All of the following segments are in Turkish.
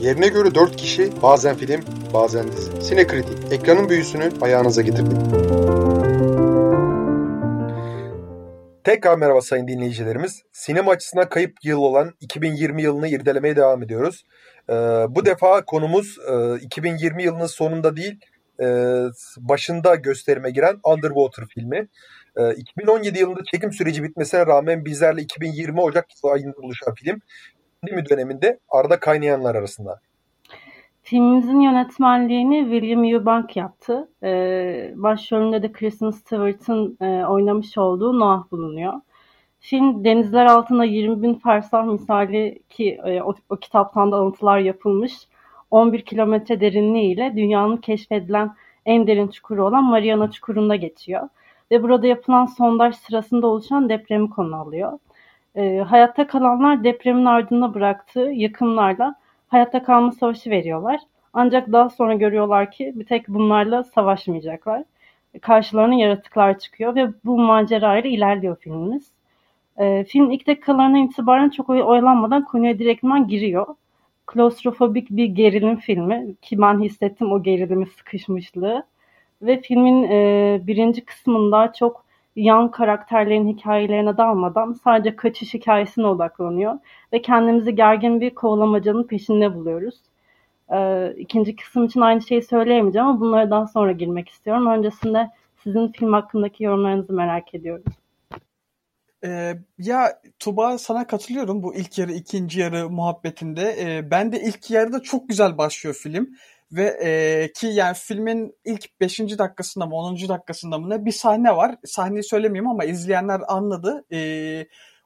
Yerine göre 4 kişi, bazen film, bazen dizi. Sinekritik, ekranın büyüsünü ayağınıza getirdik. Tekrar merhaba sayın dinleyicilerimiz. Sinema açısından kayıp yıl olan 2020 yılını irdelemeye devam ediyoruz. Ee, bu defa konumuz e, 2020 yılının sonunda değil, e, başında gösterime giren Underwater filmi. E, 2017 yılında çekim süreci bitmesine rağmen bizlerle 2020 Ocak ayında buluşan film pandemi döneminde arada kaynayanlar arasında. Filmimizin yönetmenliğini William Eubank yaptı. Ee, başrolünde de Kristen Stewart'ın e, oynamış olduğu Noah bulunuyor. Film denizler altında 20 bin fersah misali ki e, o, o kitaptan da alıntılar yapılmış 11 kilometre derinliğiyle dünyanın keşfedilen en derin çukuru olan Mariana Çukuru'nda geçiyor. Ve burada yapılan sondaj sırasında oluşan depremi konu alıyor. E, hayatta kalanlar depremin ardında bıraktığı yıkımlarla hayatta kalma savaşı veriyorlar. Ancak daha sonra görüyorlar ki bir tek bunlarla savaşmayacaklar. Karşılarına yaratıklar çıkıyor ve bu macerayla ilerliyor filmimiz. E, film ilk dakikalarına itibaren çok oyalanmadan konuya direktman giriyor. Klostrofobik bir gerilim filmi ki ben hissettim o gerilimi sıkışmışlığı. Ve filmin e, birinci kısmında çok yan karakterlerin hikayelerine dalmadan sadece kaçış hikayesine odaklanıyor. Ve kendimizi gergin bir kovalamacanın peşinde buluyoruz. Ee, ikinci kısım için aynı şeyi söyleyemeyeceğim ama bunlara daha sonra girmek istiyorum. Öncesinde sizin film hakkındaki yorumlarınızı merak ediyorum. Ee, ya Tuba sana katılıyorum bu ilk yarı ikinci yarı muhabbetinde. Ee, ben de ilk yarıda çok güzel başlıyor film. Ve e, ki yani filmin ilk 5. dakikasında mı 10. dakikasında mı ne bir sahne var. Sahneyi söylemeyeyim ama izleyenler anladı. E,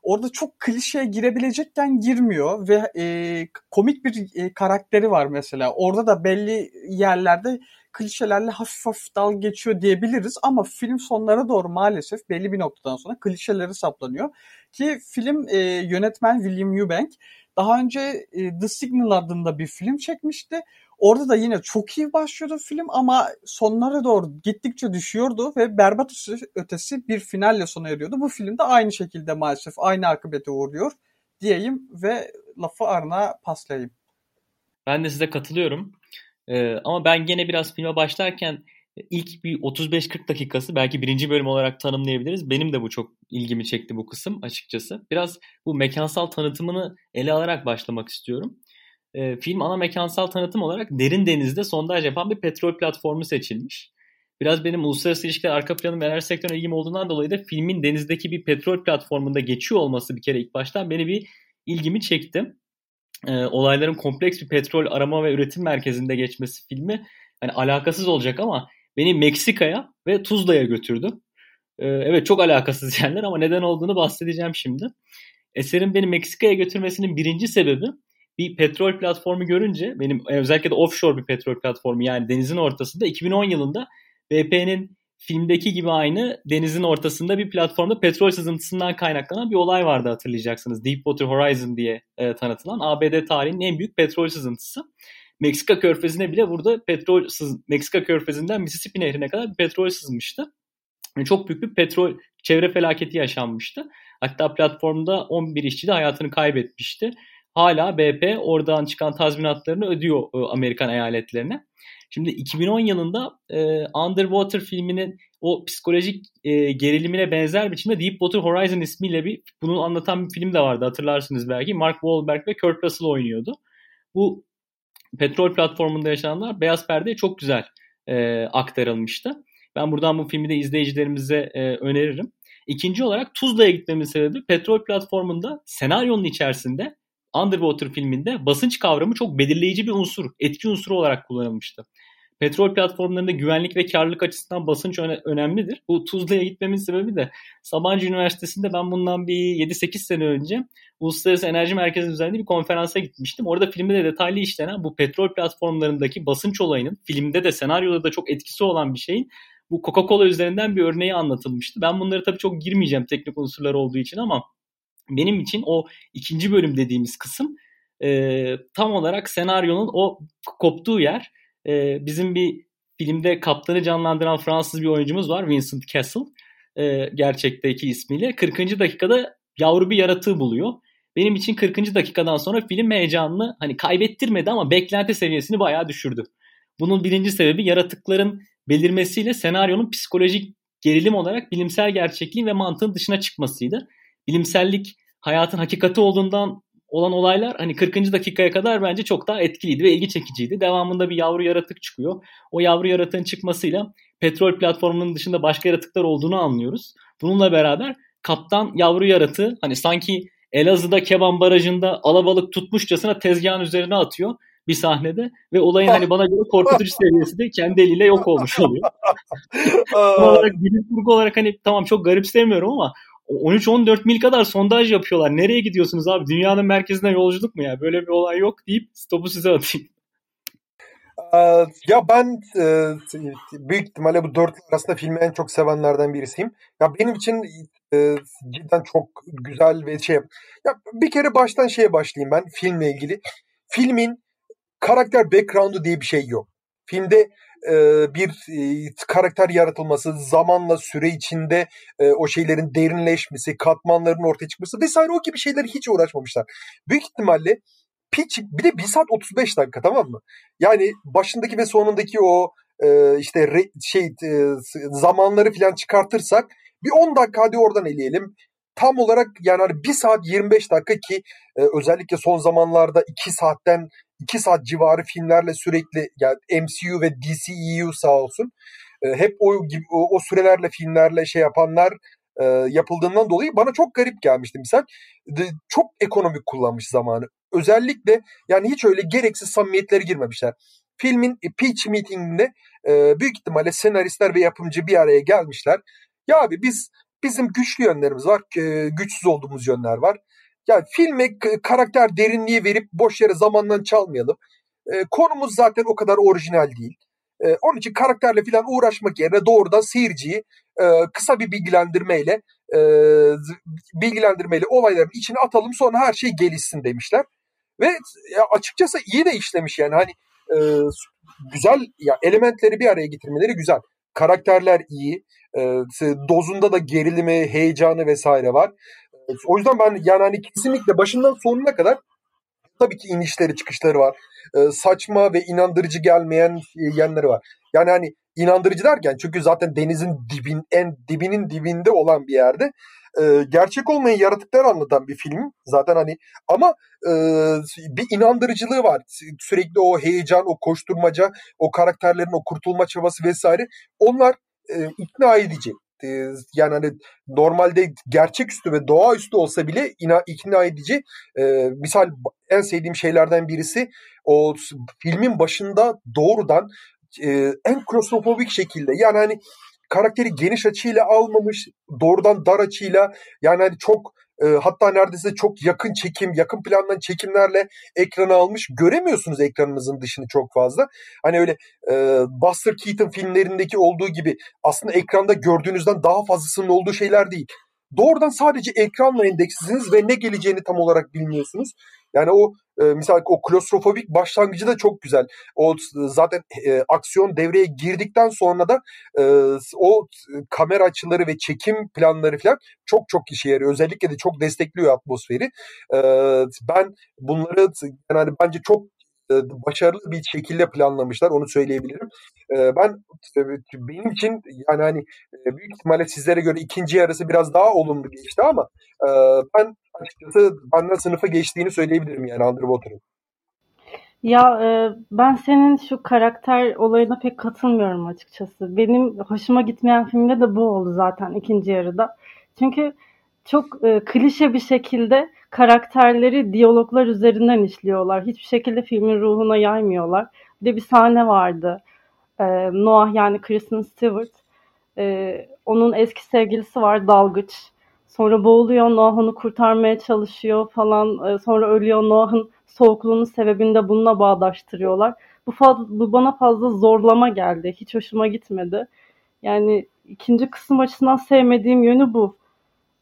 orada çok klişeye girebilecekken girmiyor ve e, komik bir e, karakteri var mesela. Orada da belli yerlerde klişelerle hafif hafif dal geçiyor diyebiliriz ama film sonlara doğru maalesef belli bir noktadan sonra klişeleri saplanıyor. Ki film e, yönetmen William Eubank daha önce e, The Signal adında bir film çekmişti. Orada da yine çok iyi başlıyordu film ama sonlara doğru gittikçe düşüyordu ve berbat ötesi bir finalle sona eriyordu. Bu film de aynı şekilde maalesef aynı akıbete uğruyor diyeyim ve lafı Arna paslayayım. Ben de size katılıyorum. Ee, ama ben gene biraz filme başlarken ilk bir 35-40 dakikası belki birinci bölüm olarak tanımlayabiliriz. Benim de bu çok ilgimi çekti bu kısım açıkçası. Biraz bu mekansal tanıtımını ele alarak başlamak istiyorum e, film ana mekansal tanıtım olarak derin denizde sondaj yapan bir petrol platformu seçilmiş. Biraz benim uluslararası ilişkiler arka planım ve enerji sektörüne ilgim olduğundan dolayı da filmin denizdeki bir petrol platformunda geçiyor olması bir kere ilk baştan beni bir ilgimi çekti. E, olayların kompleks bir petrol arama ve üretim merkezinde geçmesi filmi hani alakasız olacak ama beni Meksika'ya ve Tuzla'ya götürdü. E, evet çok alakasız yerler ama neden olduğunu bahsedeceğim şimdi. Eserin beni Meksika'ya götürmesinin birinci sebebi bir petrol platformu görünce benim özellikle de offshore bir petrol platformu yani denizin ortasında 2010 yılında BP'nin filmdeki gibi aynı denizin ortasında bir platformda petrol sızıntısından kaynaklanan bir olay vardı hatırlayacaksınız. Deepwater Horizon diye e, tanıtılan ABD tarihinin en büyük petrol sızıntısı. Meksika körfezine bile burada petrol sız Meksika körfezinden Mississippi nehrine kadar petrol sızmıştı. Yani çok büyük bir petrol çevre felaketi yaşanmıştı. Hatta platformda 11 işçi de hayatını kaybetmişti hala BP oradan çıkan tazminatlarını ödüyor e, Amerikan eyaletlerine. Şimdi 2010 yılında e, Underwater filminin o psikolojik e, gerilimine benzer biçimde Deepwater Horizon ismiyle bir bunu anlatan bir film de vardı hatırlarsınız belki. Mark Wahlberg ve Kurt Russell oynuyordu. Bu petrol platformunda yaşananlar beyaz perdeye çok güzel e, aktarılmıştı. Ben buradan bu filmi de izleyicilerimize e, öneririm. İkinci olarak Tuzla'ya gitmemin sebebi petrol platformunda senaryonun içerisinde Underwater filminde basınç kavramı çok belirleyici bir unsur, etki unsuru olarak kullanılmıştı. Petrol platformlarında güvenlik ve karlılık açısından basınç öne- önemlidir. Bu Tuzla'ya gitmemin sebebi de Sabancı Üniversitesi'nde ben bundan bir 7-8 sene önce Uluslararası Enerji Merkezi üzerinde bir konferansa gitmiştim. Orada filmde de detaylı işlenen bu petrol platformlarındaki basınç olayının filmde de senaryoda da çok etkisi olan bir şeyin bu Coca-Cola üzerinden bir örneği anlatılmıştı. Ben bunları tabii çok girmeyeceğim teknik unsurlar olduğu için ama benim için o ikinci bölüm dediğimiz kısım e, tam olarak senaryonun o koptuğu yer. E, bizim bir filmde kaptanı canlandıran Fransız bir oyuncumuz var Vincent Castle. E, gerçekteki ismiyle. 40. dakikada yavru bir yaratığı buluyor. benim için 40. dakikadan sonra film heyecanını hani kaybettirmedi ama beklenti seviyesini bayağı düşürdü. Bunun birinci sebebi yaratıkların belirmesiyle senaryonun psikolojik gerilim olarak bilimsel gerçekliğin ve mantığın dışına çıkmasıydı. Bilimsellik hayatın hakikati olduğundan olan olaylar hani 40. dakikaya kadar bence çok daha etkiliydi ve ilgi çekiciydi. Devamında bir yavru yaratık çıkıyor. O yavru yaratığın çıkmasıyla petrol platformunun dışında başka yaratıklar olduğunu anlıyoruz. Bununla beraber kaptan yavru yaratığı hani sanki Elazığ'da Keban Barajı'nda alabalık tutmuşçasına tezgahın üzerine atıyor bir sahnede ve olayın hani bana göre korkutucu seviyesi de kendi eliyle yok olmuş oluyor. olarak bilim kurgu olarak hani tamam çok garip sevmiyorum ama 13-14 mil kadar sondaj yapıyorlar. Nereye gidiyorsunuz abi? Dünyanın merkezine yolculuk mu ya? Böyle bir olay yok deyip stopu size atayım. Ya ben e, büyük ihtimalle bu dört arasında filmi en çok sevenlerden birisiyim. Ya benim için e, cidden çok güzel ve şey. Ya bir kere baştan şeye başlayayım ben filmle ilgili. Filmin karakter background'u diye bir şey yok. Filmde e, bir e, karakter yaratılması, zamanla süre içinde e, o şeylerin derinleşmesi, katmanların ortaya çıkması vesaire o gibi şeyler hiç uğraşmamışlar. Büyük ihtimalle pitch bir de 1 saat 35 dakika tamam mı? Yani başındaki ve sonundaki o e, işte re, şey e, zamanları falan çıkartırsak bir 10 dakika hadi oradan eleyelim. Tam olarak yani hani 1 saat 25 dakika ki e, özellikle son zamanlarda 2 saatten 2 saat civarı filmlerle sürekli yani MCU ve DCEU sağ olsun e, hep o, o, sürelerle filmlerle şey yapanlar e, yapıldığından dolayı bana çok garip gelmişti misal. Çok ekonomik kullanmış zamanı. Özellikle yani hiç öyle gereksiz samimiyetleri girmemişler. Filmin e, pitch meetinginde büyük ihtimalle senaristler ve yapımcı bir araya gelmişler. Ya abi biz bizim güçlü yönlerimiz var, güçsüz olduğumuz yönler var. Yani filme karakter derinliği verip boş yere zamandan çalmayalım. E, konumuz zaten o kadar orijinal değil. E, onun için karakterle falan uğraşmak yerine doğrudan seyirciyi e, kısa bir bilgilendirmeyle e, bilgilendirmeyle olayların içine atalım sonra her şey gelişsin demişler. Ve ya açıkçası iyi de işlemiş yani hani e, güzel ya elementleri bir araya getirmeleri güzel. Karakterler iyi. E, dozunda da gerilimi, heyecanı vesaire var. O yüzden ben yani hani kesinlikle başından sonuna kadar tabii ki inişleri çıkışları var. E, saçma ve inandırıcı gelmeyen yanları var. Yani hani inandırıcı derken çünkü zaten denizin dibin en dibinin dibinde olan bir yerde e, gerçek olmayan yaratıklar anlatan bir film zaten hani ama e, bir inandırıcılığı var sürekli o heyecan o koşturmaca o karakterlerin o kurtulma çabası vesaire onlar e, ikna edici yani hani normalde gerçeküstü ve doğaüstü olsa bile ina, ikna edici. E, misal en sevdiğim şeylerden birisi o filmin başında doğrudan e, en klostrofobik şekilde yani hani karakteri geniş açıyla almamış, doğrudan dar açıyla yani hani çok e, hatta neredeyse çok yakın çekim, yakın plandan çekimlerle ekrana almış. Göremiyorsunuz ekranınızın dışını çok fazla. Hani öyle e, Buster Keaton filmlerindeki olduğu gibi aslında ekranda gördüğünüzden daha fazlasının olduğu şeyler değil. Doğrudan sadece ekranla endekslisiniz ve ne geleceğini tam olarak bilmiyorsunuz. Yani o e, mesela o klostrofobik başlangıcı da çok güzel. O zaten e, aksiyon devreye girdikten sonra da e, o kamera açıları ve çekim planları falan çok çok işe yarıyor. Özellikle de çok destekliyor atmosferi. E, ben bunları yani bence çok e, başarılı bir şekilde planlamışlar onu söyleyebilirim. E, ben benim için yani hani e, büyük ihtimalle sizlere göre ikinci yarısı biraz daha olumlu geçti ama ben açıkçası benden sınıfa geçtiğini söyleyebilirim yani Underwater'ın. Ya e, ben senin şu karakter olayına pek katılmıyorum açıkçası. Benim hoşuma gitmeyen filmde de bu oldu zaten ikinci yarıda. Çünkü çok e, klişe bir şekilde karakterleri diyaloglar üzerinden işliyorlar. Hiçbir şekilde filmin ruhuna yaymıyorlar. Bir de bir sahne vardı. E, Noah yani Kristen Stewart. E, onun eski sevgilisi var dalgıç. Sonra boğuluyor Noah onu kurtarmaya çalışıyor falan. E, sonra ölüyor Noah'ın soğukluğunun sebebini de bununla bağdaştırıyorlar. Bu, faz, bu bana fazla zorlama geldi. Hiç hoşuma gitmedi. Yani ikinci kısım açısından sevmediğim yönü bu.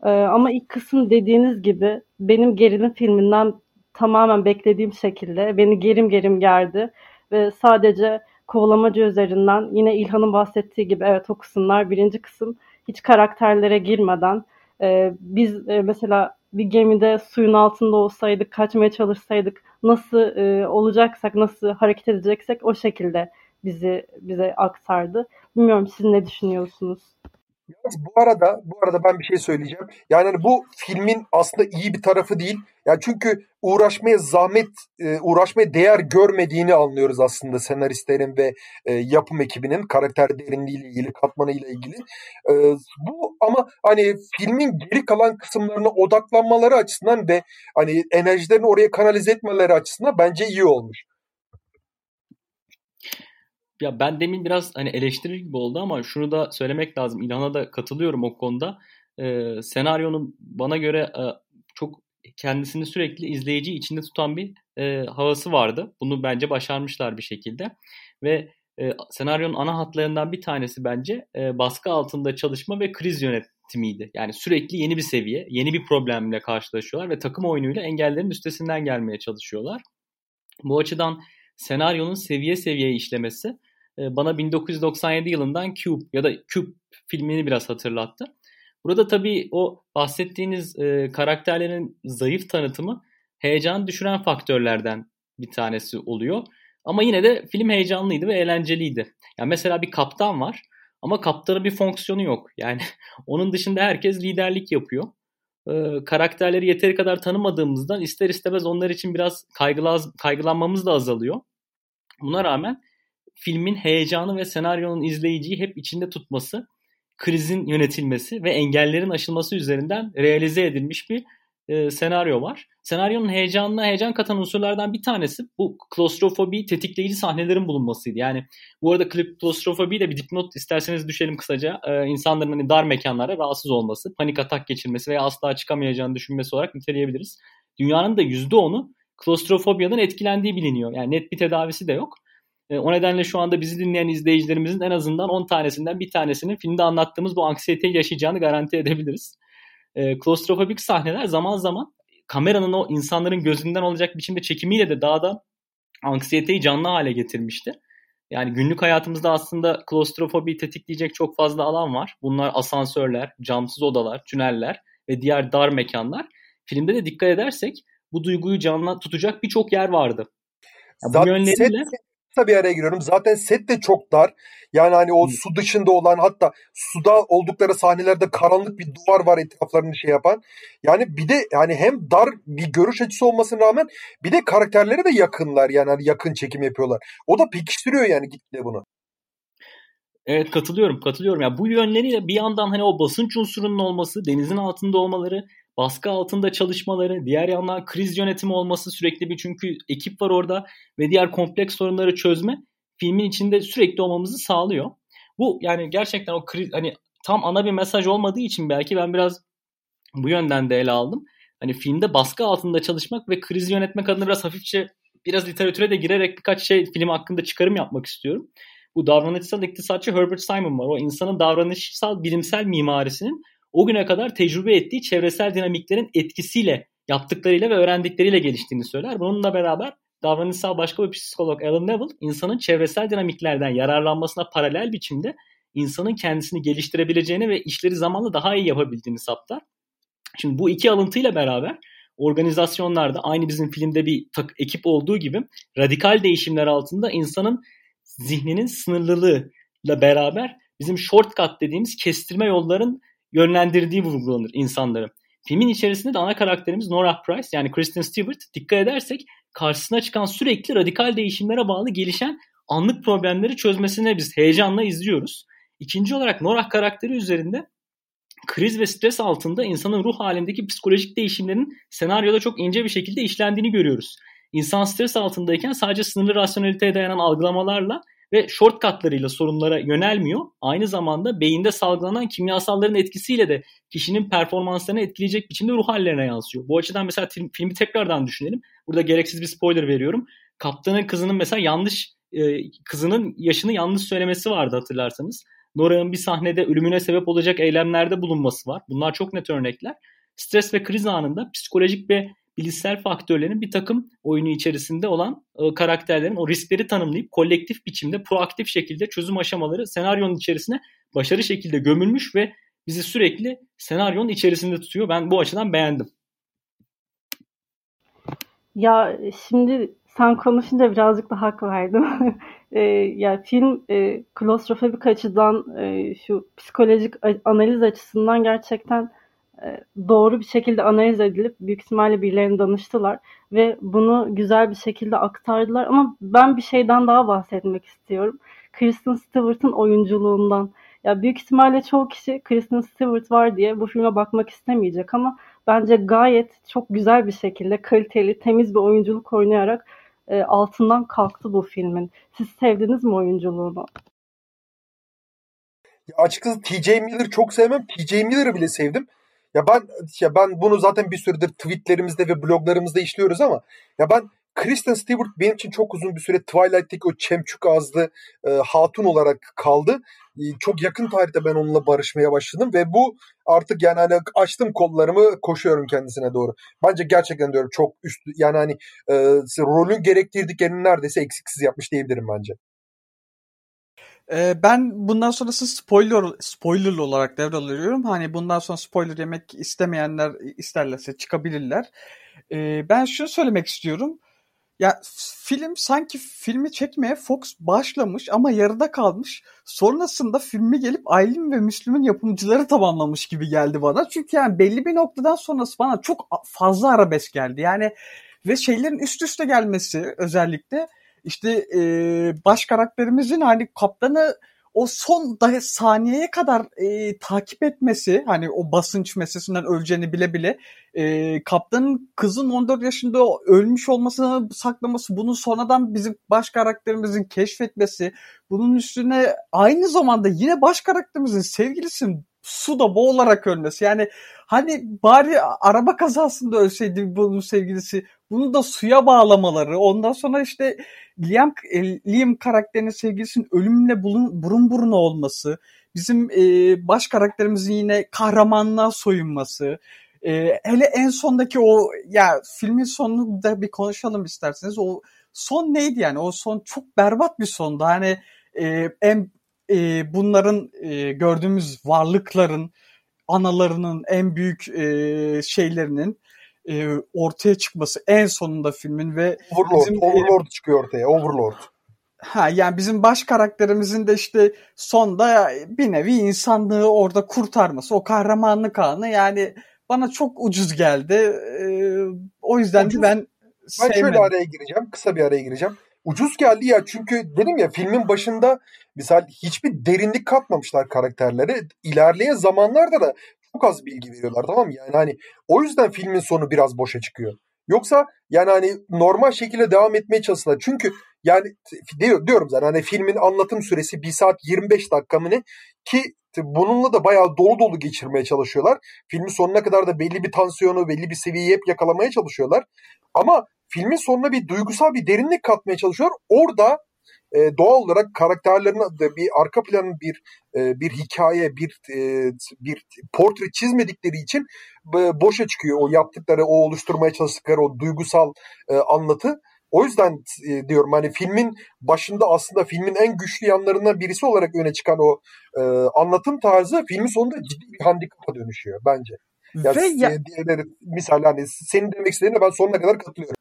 Ee, ama ilk kısım dediğiniz gibi benim gerilim filminden tamamen beklediğim şekilde beni gerim gerim gerdi ve sadece kovalamacı üzerinden yine İlhan'ın bahsettiği gibi evet o kısımlar birinci kısım hiç karakterlere girmeden e, biz e, mesela bir gemide suyun altında olsaydık, kaçmaya çalışsaydık nasıl e, olacaksak, nasıl hareket edeceksek o şekilde bizi bize aktardı. Bilmiyorum siz ne düşünüyorsunuz? Bu arada bu arada ben bir şey söyleyeceğim. Yani hani bu filmin aslında iyi bir tarafı değil. Yani çünkü uğraşmaya zahmet, e, uğraşmaya değer görmediğini anlıyoruz aslında senaristlerin ve e, yapım ekibinin karakter derinliğiyle ilgili, katmanıyla ilgili. E, bu ama hani filmin geri kalan kısımlarına odaklanmaları açısından ve hani enerjilerini oraya kanalize etmeleri açısından bence iyi olmuş ya ben demin biraz hani eleştirir gibi oldu ama şunu da söylemek lazım. İlhan'a da katılıyorum o konuda. Ee, senaryonun bana göre e, çok kendisini sürekli izleyici içinde tutan bir e, havası vardı. Bunu bence başarmışlar bir şekilde. Ve e, senaryonun ana hatlarından bir tanesi bence e, baskı altında çalışma ve kriz yönetimiydi. Yani sürekli yeni bir seviye, yeni bir problemle karşılaşıyorlar ve takım oyunuyla engellerin üstesinden gelmeye çalışıyorlar. Bu açıdan senaryonun seviye seviye işlemesi bana 1997 yılından Cube ya da Cube filmini biraz hatırlattı. Burada tabii o bahsettiğiniz e, karakterlerin zayıf tanıtımı heyecan düşüren faktörlerden bir tanesi oluyor. Ama yine de film heyecanlıydı ve eğlenceliydi. Yani mesela bir kaptan var ama kaptanın bir fonksiyonu yok. Yani onun dışında herkes liderlik yapıyor. Ee, karakterleri yeteri kadar tanımadığımızdan ister istemez onlar için biraz kaygılanmamız da azalıyor. Buna rağmen filmin heyecanı ve senaryonun izleyiciyi hep içinde tutması, krizin yönetilmesi ve engellerin aşılması üzerinden realize edilmiş bir e, senaryo var. Senaryonun heyecanına heyecan katan unsurlardan bir tanesi bu klostrofobi tetikleyici sahnelerin bulunmasıydı. Yani bu arada klostrofobi de bir dipnot isterseniz düşelim kısaca. Ee, insanların hani dar mekanlara rahatsız olması, panik atak geçirmesi veya asla çıkamayacağını düşünmesi olarak niteleyebiliriz. Dünyanın da %10'u klostrofobiyadan etkilendiği biliniyor. Yani net bir tedavisi de yok. E, o nedenle şu anda bizi dinleyen izleyicilerimizin en azından 10 tanesinden bir tanesinin filmde anlattığımız bu anksiyeteyi yaşayacağını garanti edebiliriz. E, klostrofobik sahneler zaman zaman kameranın o insanların gözünden olacak biçimde çekimiyle de daha da anksiyeteyi canlı hale getirmişti. Yani günlük hayatımızda aslında klostrofobi tetikleyecek çok fazla alan var. Bunlar asansörler, camsız odalar, tüneller ve diğer dar mekanlar. Filmde de dikkat edersek bu duyguyu canlı tutacak birçok yer vardı. Zaten bu yönleriyle... set, kısa bir araya giriyorum. Zaten set de çok dar. Yani hani o su dışında olan hatta suda oldukları sahnelerde karanlık bir duvar var etraflarını şey yapan. Yani bir de yani hem dar bir görüş açısı olmasına rağmen bir de karakterlere de yakınlar. Yani hani yakın çekim yapıyorlar. O da pekiştiriyor yani gitti bunu. Evet katılıyorum katılıyorum. Ya bu yönleriyle bir yandan hani o basınç unsurunun olması, denizin altında olmaları, baskı altında çalışmaları, diğer yandan kriz yönetimi olması sürekli bir çünkü ekip var orada ve diğer kompleks sorunları çözme filmin içinde sürekli olmamızı sağlıyor. Bu yani gerçekten o kriz hani tam ana bir mesaj olmadığı için belki ben biraz bu yönden de ele aldım. Hani filmde baskı altında çalışmak ve kriz yönetmek adına biraz hafifçe biraz literatüre de girerek birkaç şey film hakkında çıkarım yapmak istiyorum. Bu davranışsal iktisatçı Herbert Simon var. O insanın davranışsal bilimsel mimarisinin o güne kadar tecrübe ettiği çevresel dinamiklerin etkisiyle yaptıklarıyla ve öğrendikleriyle geliştiğini söyler. Bununla beraber davranışsal başka bir psikolog Alan Neville insanın çevresel dinamiklerden yararlanmasına paralel biçimde insanın kendisini geliştirebileceğini ve işleri zamanla daha iyi yapabildiğini saptar. Şimdi bu iki alıntıyla beraber organizasyonlarda aynı bizim filmde bir tak, ekip olduğu gibi radikal değişimler altında insanın zihninin sınırlılığıyla beraber bizim shortcut dediğimiz kestirme yolların yönlendirdiği vurgulanır insanları. Filmin içerisinde de ana karakterimiz Nora Price yani Kristen Stewart dikkat edersek karşısına çıkan sürekli radikal değişimlere bağlı gelişen anlık problemleri çözmesine biz heyecanla izliyoruz. İkinci olarak Nora karakteri üzerinde kriz ve stres altında insanın ruh halindeki psikolojik değişimlerin senaryoda çok ince bir şekilde işlendiğini görüyoruz. İnsan stres altındayken sadece sınırlı rasyoneliteye dayanan algılamalarla ve shortcutlarıyla sorunlara yönelmiyor. Aynı zamanda beyinde salgılanan kimyasalların etkisiyle de kişinin performanslarını etkileyecek biçimde ruh hallerine yansıyor. Bu açıdan mesela filmi tekrardan düşünelim. Burada gereksiz bir spoiler veriyorum. Kaptanın kızının mesela yanlış e, kızının yaşını yanlış söylemesi vardı hatırlarsanız. Nora'nın bir sahnede ölümüne sebep olacak eylemlerde bulunması var. Bunlar çok net örnekler. Stres ve kriz anında psikolojik ve bilişsel faktörlerin bir takım oyunu içerisinde olan e, karakterlerin o riskleri tanımlayıp kolektif biçimde proaktif şekilde çözüm aşamaları senaryonun içerisine başarı şekilde gömülmüş ve bizi sürekli senaryonun içerisinde tutuyor. Ben bu açıdan beğendim. Ya şimdi sen konuşunca birazcık da hak verdim. e, ya film e, klostrofobik açıdan e, şu psikolojik analiz açısından gerçekten doğru bir şekilde analiz edilip büyük ihtimalle birilerine danıştılar ve bunu güzel bir şekilde aktardılar. Ama ben bir şeyden daha bahsetmek istiyorum. Kristen Stewart'ın oyunculuğundan. Ya büyük ihtimalle çoğu kişi Kristen Stewart var diye bu filme bakmak istemeyecek ama bence gayet çok güzel bir şekilde kaliteli, temiz bir oyunculuk oynayarak e, altından kalktı bu filmin. Siz sevdiniz mi oyunculuğunu? Ya açıkçası T.J. Miller çok sevmem. T.J. Miller'ı bile sevdim. Ya ben ya ben bunu zaten bir süredir tweetlerimizde ve bloglarımızda işliyoruz ama ya ben Kristen Stewart benim için çok uzun bir süre Twilight'teki o çemçük ağızlı e, hatun olarak kaldı. E, çok yakın tarihte ben onunla barışmaya başladım ve bu artık yani hani açtım kollarımı koşuyorum kendisine doğru. Bence gerçekten diyorum çok üst yani hani e, rolün gerektirdiklerini neredeyse eksiksiz yapmış diyebilirim bence. Ee, ben bundan sonrası spoiler spoilerlı olarak devralıyorum. Hani bundan sonra spoiler yemek istemeyenler isterlerse çıkabilirler. Ee, ben şunu söylemek istiyorum. Ya film sanki filmi çekmeye Fox başlamış ama yarıda kalmış. Sonrasında filmi gelip Aylin ve Müslüm'ün yapımcıları tamamlamış gibi geldi bana. Çünkü yani belli bir noktadan sonrası bana çok fazla arabesk geldi. Yani ve şeylerin üst üste gelmesi özellikle işte e, baş karakterimizin hani kaptanı o son dahi saniyeye kadar e, takip etmesi hani o basınç meselesinden öleceğini bile bile e, kaptanın kızın 14 yaşında ölmüş olmasını saklaması bunun sonradan bizim baş karakterimizin keşfetmesi bunun üstüne aynı zamanda yine baş karakterimizin sevgilisinin suda boğularak ölmesi. Yani hani bari araba kazasında ölseydi bunun sevgilisi bunu da suya bağlamaları ondan sonra işte Liam, e, Liam karakterinin sevgilisinin ölümle bulun, burun buruna olması, bizim e, baş karakterimizin yine kahramanlığa soyunması, e, hele en sondaki o ya filmin sonunu da bir konuşalım isterseniz. O son neydi yani? O son çok berbat bir sondu. Hani e, en e, bunların e, gördüğümüz varlıkların analarının en büyük e, şeylerinin e, ortaya çıkması en sonunda filmin ve Overlord, bizim, Overlord e, çıkıyor ortaya. Overlord. Ha yani bizim baş karakterimizin de işte sonda bir nevi insanlığı orada kurtarması, o kahramanlık anı yani bana çok ucuz geldi. Ee, o yüzden ucuz. ben Ben şöyle araya gireceğim, kısa bir araya gireceğim. Ucuz geldi ya çünkü dedim ya filmin başında misal hiçbir derinlik katmamışlar karakterlere. İlerleyen zamanlarda da çok az bilgi veriyorlar tamam mı? Yani hani o yüzden filmin sonu biraz boşa çıkıyor. Yoksa yani hani normal şekilde devam etmeye çalıştılar. Çünkü yani diyorum zaten hani filmin anlatım süresi 1 saat 25 dakika mı ne? Ki bununla da bayağı dolu dolu geçirmeye çalışıyorlar. Filmin sonuna kadar da belli bir tansiyonu, belli bir seviyeyi hep yakalamaya çalışıyorlar. Ama filmin sonuna bir duygusal bir derinlik katmaya çalışıyor. Orada e, doğal olarak karakterlerine de bir arka planın bir e, bir hikaye, bir e, bir portre çizmedikleri için e, boşa çıkıyor o yaptıkları, o oluşturmaya çalıştıkları o duygusal e, anlatı. O yüzden e, diyorum hani filmin başında aslında filmin en güçlü yanlarından birisi olarak öne çıkan o e, anlatım tarzı filmin sonunda ciddi bir handikapa dönüşüyor bence. Ya, Ve ya... diğerleri misal hani senin demek istediğine ben sonuna kadar katılıyorum.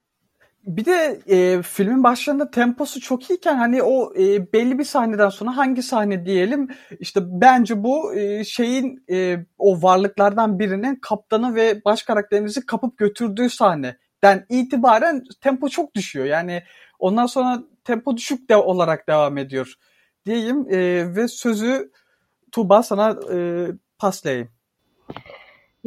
Bir de e, filmin başlarında temposu çok iyiyken hani o e, belli bir sahneden sonra hangi sahne diyelim işte bence bu e, şeyin e, o varlıklardan birinin kaptanı ve baş karakterimizi kapıp götürdüğü sahneden itibaren tempo çok düşüyor. Yani ondan sonra tempo düşük de olarak devam ediyor diyeyim e, ve sözü Tuğba sana e, paslayayım.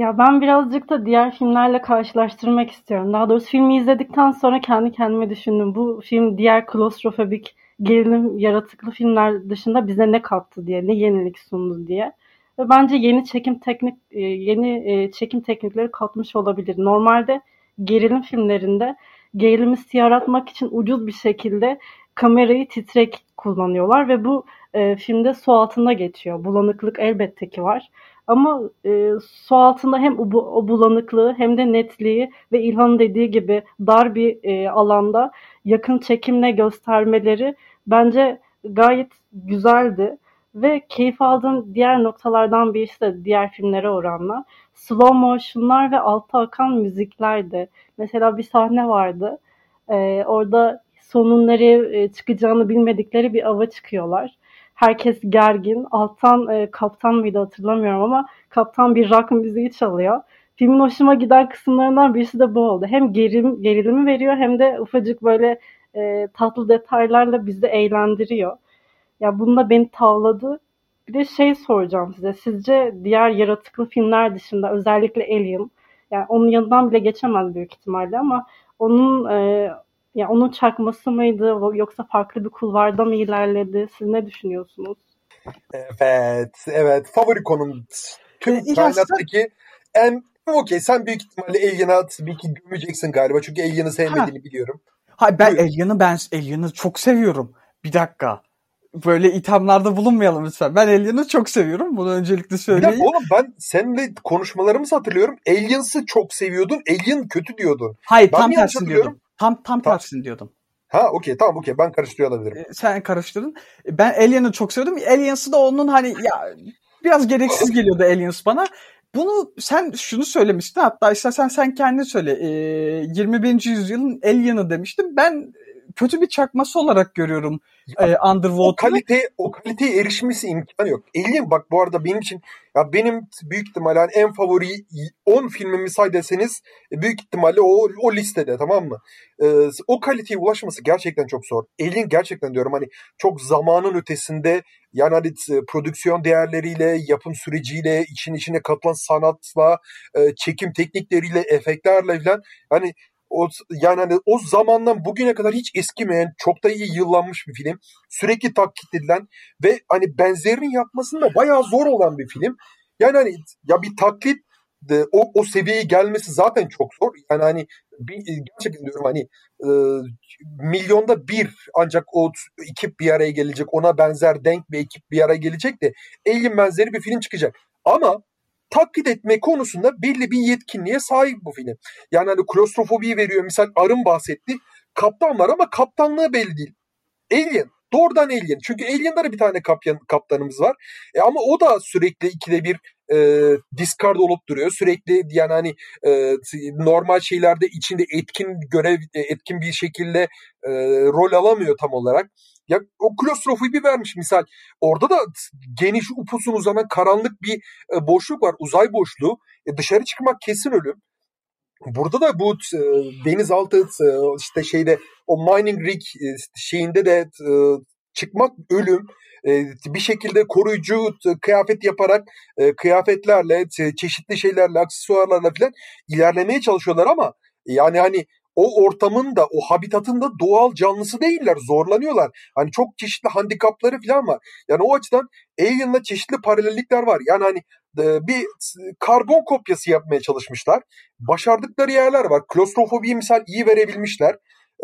Ya ben birazcık da diğer filmlerle karşılaştırmak istiyorum. Daha doğrusu filmi izledikten sonra kendi kendime düşündüm. Bu film diğer klostrofobik gerilim yaratıklı filmler dışında bize ne kattı diye, ne yenilik sundu diye. Ve bence yeni çekim teknik e, yeni e, çekim teknikleri katmış olabilir. Normalde gerilim filmlerinde gerilimi yaratmak için ucuz bir şekilde kamerayı titrek kullanıyorlar ve bu e, filmde su altında geçiyor. Bulanıklık elbette ki var. Ama e, su altında hem o, o bulanıklığı hem de netliği ve İlhan'ın dediği gibi dar bir e, alanda yakın çekimle göstermeleri bence gayet güzeldi. Ve keyif aldığım diğer noktalardan birisi de diğer filmlere oranla slow motion'lar ve altta akan müziklerdi. Mesela bir sahne vardı. Ee, orada sonun nereye e, çıkacağını bilmedikleri bir ava çıkıyorlar. Herkes gergin. Alttan e, kaptan mıydı hatırlamıyorum ama kaptan bir rock müziği çalıyor. Filmin hoşuma giden kısımlarından birisi de bu oldu. Hem gerim, gerilimi veriyor hem de ufacık böyle e, tatlı detaylarla bizi eğlendiriyor. Ya bunda beni tavladı. Bir de şey soracağım size. Sizce diğer yaratıklı filmler dışında özellikle Alien yani onun yanından bile geçemez büyük ihtimalle ama onun e, yani onun çakması mıydı yoksa farklı bir kulvarda mı ilerledi? Siz ne düşünüyorsunuz? Evet, evet. Favori konum tüm e, kainattaki en okey sen büyük ihtimalle Alien'a bir ki gömeceksin galiba. Çünkü Alien'ı sevmediğini ha. biliyorum. Hayır ben Alien'ı ben Alien'ı çok seviyorum. Bir dakika. Böyle ithamlarda bulunmayalım lütfen. Ben Alien'ı çok seviyorum. Bunu öncelikle söyleyeyim. Dakika oğlum ben seninle konuşmalarımızı hatırlıyorum. Aliens'ı çok seviyordun. Alien kötü diyordun. Hayır ben tam tersini diyordum. Tam tam Ta- tersini diyordum. Ha okey tamam okey ben karıştırıyor olabilirim. Ee, sen karıştırdın. Ben Alien'ı çok seviyordum. Aliens'ı da onun hani ya biraz gereksiz geliyordu Aliens bana. Bunu sen şunu söylemiştin hatta istersen sen kendin söyle. E, ee, 21. yüzyılın Alien'ı demiştim. Ben kötü bir çakması olarak görüyorum ya, e, Underwater'ı. O kalite o kaliteye erişmesi imkanı yok. Alien bak bu arada benim için ya benim büyük ihtimalle en favori 10 filmimi say deseniz e, büyük ihtimalle o o listede tamam mı? Ee, o kaliteye ulaşması gerçekten çok zor. Alien gerçekten diyorum hani çok zamanın ötesinde yani hani e, prodüksiyon değerleriyle, yapım süreciyle, için içine katılan sanatla, e, çekim teknikleriyle, efektlerle falan hani o yani hani o zamandan bugüne kadar hiç eskimeyen, çok da iyi yıllanmış bir film. Sürekli taklit edilen ve hani benzerini yapmasında bayağı zor olan bir film. Yani hani ya bir taklit de, o, o seviyeye gelmesi zaten çok zor. Yani hani bir, gerçekten diyorum hani e, milyonda bir ancak o ekip bir araya gelecek. Ona benzer denk bir ekip bir araya gelecek de Alien benzeri bir film çıkacak. Ama taklit etme konusunda belli bir yetkinliğe sahip bu film. Yani hani klostrofobiyi veriyor. Misal Arın bahsetti. Kaptan var ama kaptanlığı belli değil. Alien. Doğrudan Alien. Çünkü Alien'da da bir tane kapyan, kaptanımız var. E ama o da sürekli ikide bir e, discard olup duruyor. Sürekli yani hani e, normal şeylerde içinde etkin görev, e, etkin bir şekilde e, rol alamıyor tam olarak. Ya o klostrofoyu bir vermiş misal. Orada da geniş upusun uzanan karanlık bir e, boşluk var. Uzay boşluğu. E, dışarı çıkmak kesin ölüm. Burada da bu e, denizaltı e, işte şeyde o mining rig e, şeyinde de e, çıkmak ölüm. E, bir şekilde koruyucu kıyafet yaparak e, kıyafetlerle, çeşitli şeylerle, aksesuarlarla falan ilerlemeye çalışıyorlar ama yani hani o ortamın da o habitatın da doğal canlısı değiller. Zorlanıyorlar. Hani çok çeşitli handikapları falan var. Yani o açıdan Alien'la çeşitli paralellikler var. Yani hani e, bir karbon kopyası yapmaya çalışmışlar. Başardıkları yerler var. Klostrofobiyi misal iyi verebilmişler.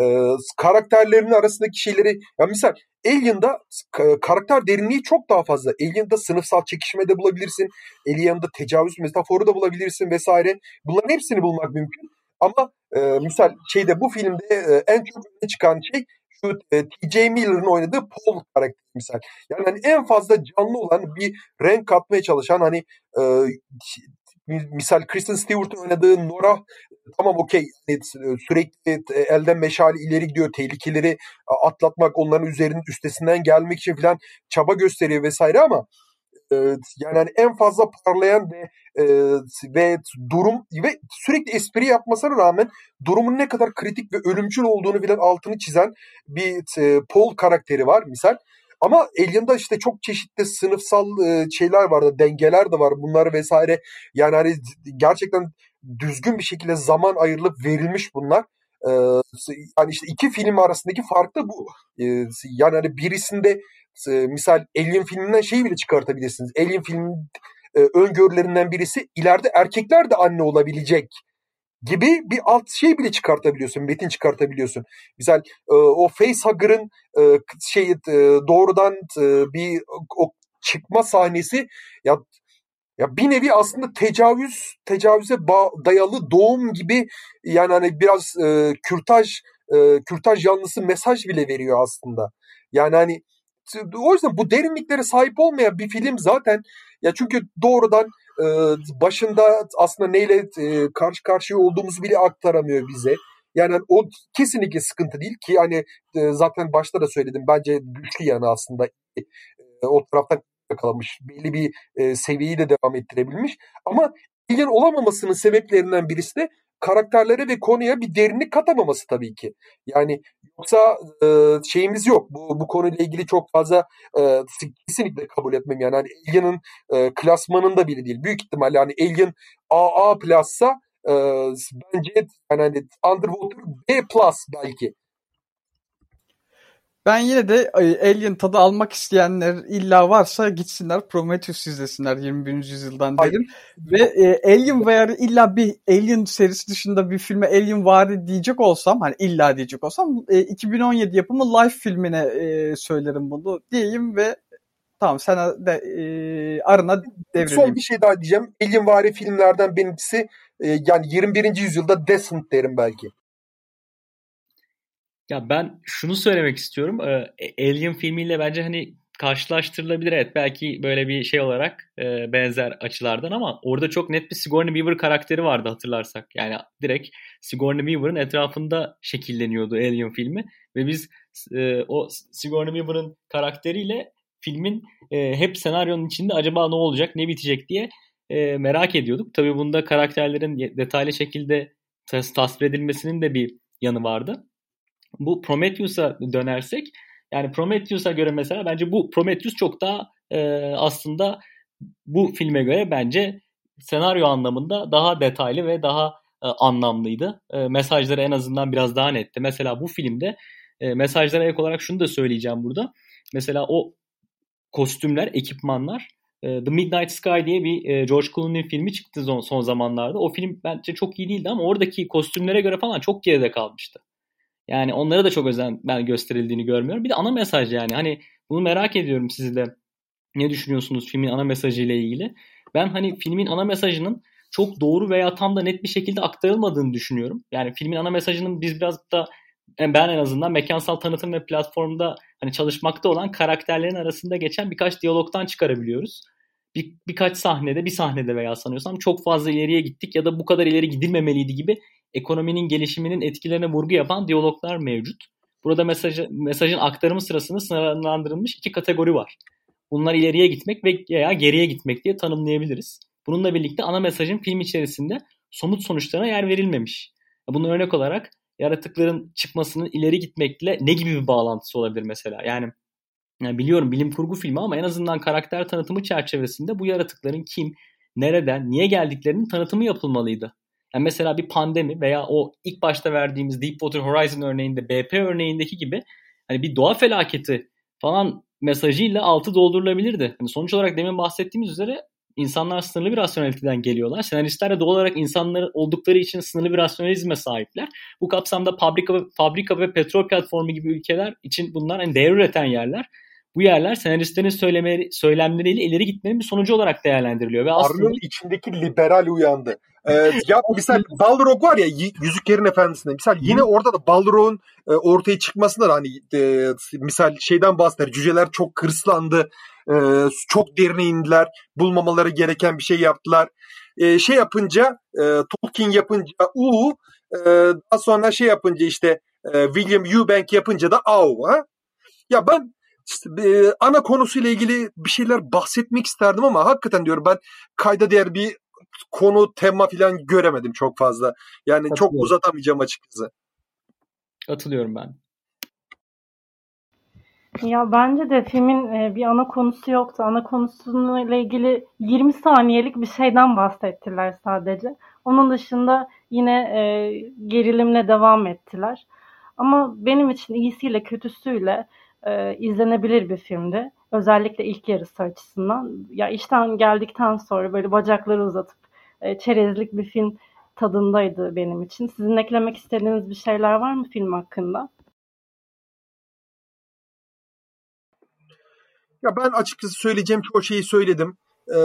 Ee, karakterlerinin arasındaki şeyleri ya misal Alien'da karakter derinliği çok daha fazla. Alien'da sınıfsal çekişme de bulabilirsin. Alien'da tecavüz metaforu da bulabilirsin vesaire. Bunların hepsini bulmak mümkün. Ama e, misal şeyde bu filmde e, en çok öne çıkan şey şu e, T.J. Miller'ın oynadığı Paul karakteri misal. Yani hani en fazla canlı olan bir renk katmaya çalışan hani e, misal Kristen Stewart'ın oynadığı Nora tamam okey sürekli e, elden meşale ileri gidiyor tehlikeleri atlatmak onların üzerinin üstesinden gelmek için falan çaba gösteriyor vesaire ama e, yani hani en fazla parlayan ve e, ve durum ve sürekli espri yapmasına rağmen durumun ne kadar kritik ve ölümcül olduğunu bilen altını çizen bir e, Paul karakteri var misal. Ama Alien'da işte çok çeşitli sınıfsal e, şeyler var dengeler de var bunlar vesaire. Yani hani gerçekten düzgün bir şekilde zaman ayrılıp verilmiş bunlar. Ee, yani işte iki film arasındaki fark da bu. Ee, yani hani birisinde e, misal Alien filminden şeyi bile çıkartabilirsiniz. Alien filmin e, öngörülerinden birisi ileride erkekler de anne olabilecek gibi bir alt şey bile çıkartabiliyorsun, metin çıkartabiliyorsun. Misal e, o facehugger'ın e, şey e, doğrudan e, bir o çıkma sahnesi ya ya bir nevi aslında tecavüz tecavüze ba- dayalı doğum gibi yani hani biraz e, kürtaj e, kürtaj yanlısı mesaj bile veriyor aslında. Yani hani o yüzden bu derinliklere sahip olmayan bir film zaten ya çünkü doğrudan e, başında aslında neyle e, karşı karşıya olduğumuzu bile aktaramıyor bize. Yani o kesinlikle sıkıntı değil ki hani e, zaten başta da söyledim bence güçlü yanı aslında e, o taraftan yakalamış. Belli bir e, seviyeyi de devam ettirebilmiş. Ama ilgin olamamasının sebeplerinden birisi de karakterlere ve konuya bir derinlik katamaması tabii ki. Yani yoksa e, şeyimiz yok. Bu, bu konuyla ilgili çok fazla e, kesinlikle kabul etmem. Yani hani Alien'ın e, klasmanında biri değil. Büyük ihtimalle hani Alien AA plus'sa e, bence yani hani Underwater B belki. Ben yine de Alien tadı almak isteyenler illa varsa gitsinler Prometheus izlesinler 21. yüzyıldan derim. Ve e, Alien veya illa bir Alien serisi dışında bir filme Alien vari diyecek olsam hani illa diyecek olsam e, 2017 yapımı Life filmine e, söylerim bunu diyeyim ve tamam sana de e, arına devredeyim. Son bir şey daha diyeceğim. Alien vari filmlerden birincisi e, yani 21. yüzyılda Descent derim belki. Ya ben şunu söylemek istiyorum. Ee, Alien filmiyle bence hani karşılaştırılabilir evet belki böyle bir şey olarak e, benzer açılardan ama orada çok net bir Sigourney Weaver karakteri vardı hatırlarsak. Yani direkt Sigourney Weaver'ın etrafında şekilleniyordu Alien filmi ve biz e, o Sigourney Weaver'ın karakteriyle filmin e, hep senaryonun içinde acaba ne olacak ne bitecek diye e, merak ediyorduk. Tabii bunda karakterlerin detaylı şekilde tas- tasvir edilmesinin de bir yanı vardı. Bu Prometheus'a dönersek yani Prometheus'a göre mesela bence bu Prometheus çok daha e, aslında bu filme göre bence senaryo anlamında daha detaylı ve daha e, anlamlıydı. E, mesajları en azından biraz daha netti. Mesela bu filmde e, mesajlara ek olarak şunu da söyleyeceğim burada. Mesela o kostümler, ekipmanlar e, The Midnight Sky diye bir e, George Clooney filmi çıktı son, son zamanlarda. O film bence çok iyi değildi ama oradaki kostümlere göre falan çok geride kalmıştı. Yani onlara da çok özen ben gösterildiğini görmüyorum. Bir de ana mesaj yani. Hani bunu merak ediyorum siz de. Ne düşünüyorsunuz filmin ana mesajı ile ilgili? Ben hani filmin ana mesajının çok doğru veya tam da net bir şekilde aktarılmadığını düşünüyorum. Yani filmin ana mesajının biz biraz da ben en azından mekansal tanıtım ve platformda hani çalışmakta olan karakterlerin arasında geçen birkaç diyalogtan çıkarabiliyoruz. Bir, birkaç sahnede, bir sahnede veya sanıyorsam çok fazla ileriye gittik ya da bu kadar ileri gidilmemeliydi gibi ekonominin gelişiminin etkilerine vurgu yapan diyaloglar mevcut. Burada mesajı, mesajın aktarımı sırasında sınırlandırılmış iki kategori var. Bunlar ileriye gitmek veya geriye gitmek diye tanımlayabiliriz. Bununla birlikte ana mesajın film içerisinde somut sonuçlarına yer verilmemiş. Bunun örnek olarak yaratıkların çıkmasının ileri gitmekle ne gibi bir bağlantısı olabilir mesela? Yani, yani biliyorum bilim kurgu filmi ama en azından karakter tanıtımı çerçevesinde bu yaratıkların kim, nereden, niye geldiklerinin tanıtımı yapılmalıydı. Yani mesela bir pandemi veya o ilk başta verdiğimiz Deepwater Horizon örneğinde BP örneğindeki gibi hani bir doğa felaketi falan mesajıyla altı doldurulabilirdi. Yani sonuç olarak demin bahsettiğimiz üzere insanlar sınırlı bir rasyoneliteden geliyorlar. Senaristler de doğal olarak insanlar oldukları için sınırlı bir rasyonalizme sahipler. Bu kapsamda fabrika, fabrika ve petrol platformu gibi ülkeler için bunlar yani değer üreten yerler bu yerler senaristlerin söylemeleri, söylemleriyle ileri gitmenin bir sonucu olarak değerlendiriliyor. Ve aslında... Arno'nun içindeki liberal uyandı. Ee, ya misal Balrog var ya Yüzüklerin Efendisi'nde misal yine orada da Balrog'un e, ortaya çıkmasında hani e, misal şeyden bahseder cüceler çok kırslandı e, çok derine indiler bulmamaları gereken bir şey yaptılar e, şey yapınca e, Tolkien yapınca U e, daha sonra şey yapınca işte e, William Eubank yapınca da Au ha? Ya ben e, ana konusuyla ilgili bir şeyler bahsetmek isterdim ama hakikaten diyorum ben kayda değer bir konu, tema falan göremedim çok fazla. Yani çok uzatamayacağım açıkçası. Katılıyorum ben. Ya bence de filmin e, bir ana konusu yoktu. Ana konusuyla ilgili 20 saniyelik bir şeyden bahsettiler sadece. Onun dışında yine e, gerilimle devam ettiler. Ama benim için iyisiyle kötüsüyle e, izlenebilir bir filmdi. Özellikle ilk yarısı açısından. Ya işten geldikten sonra böyle bacakları uzatıp e, çerezlik bir film tadındaydı benim için. Sizin eklemek istediğiniz bir şeyler var mı film hakkında? Ya ben açıkçası söyleyeceğim çoğu şeyi söyledim. E,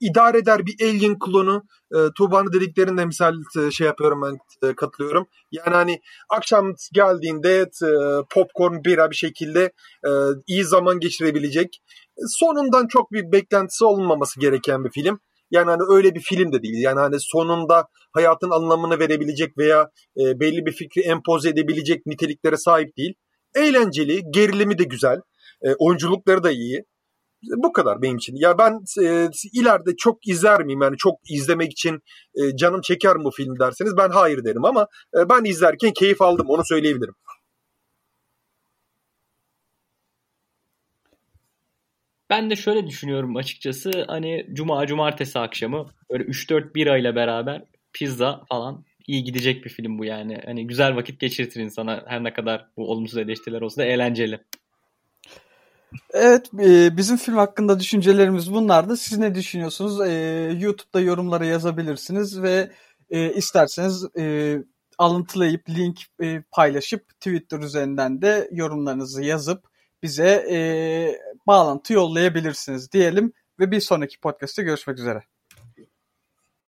idare eder bir alien klonu. E, Tuğba'nın dediklerinde misal e, şey yapıyorum ben e, katılıyorum. Yani hani akşam geldiğinde e, popcorn bira bir şekilde e, iyi zaman geçirebilecek. Sonundan çok bir beklentisi olmaması gereken bir film. Yani hani öyle bir film de değil. Yani hani sonunda hayatın anlamını verebilecek veya e, belli bir fikri empoze edebilecek niteliklere sahip değil. Eğlenceli, gerilimi de güzel. E, oyunculukları da iyi. Bu kadar benim için. Ya ben e, ileride çok izler miyim? Yani çok izlemek için e, canım çeker mi bu film derseniz ben hayır derim ama e, ben izlerken keyif aldım onu söyleyebilirim. Ben de şöyle düşünüyorum açıkçası hani cuma cumartesi akşamı böyle 3-4 bira ile beraber pizza falan iyi gidecek bir film bu yani. Hani güzel vakit geçirtir insana her ne kadar bu olumsuz eleştiriler olsa da eğlenceli. Evet e, bizim film hakkında düşüncelerimiz bunlardı. Siz ne düşünüyorsunuz? E, YouTube'da yorumlara yazabilirsiniz ve e, isterseniz alıntılayıp link paylaşıp Twitter üzerinden de yorumlarınızı yazıp bize bağlantı yollayabilirsiniz diyelim ve bir sonraki podcast'te görüşmek üzere.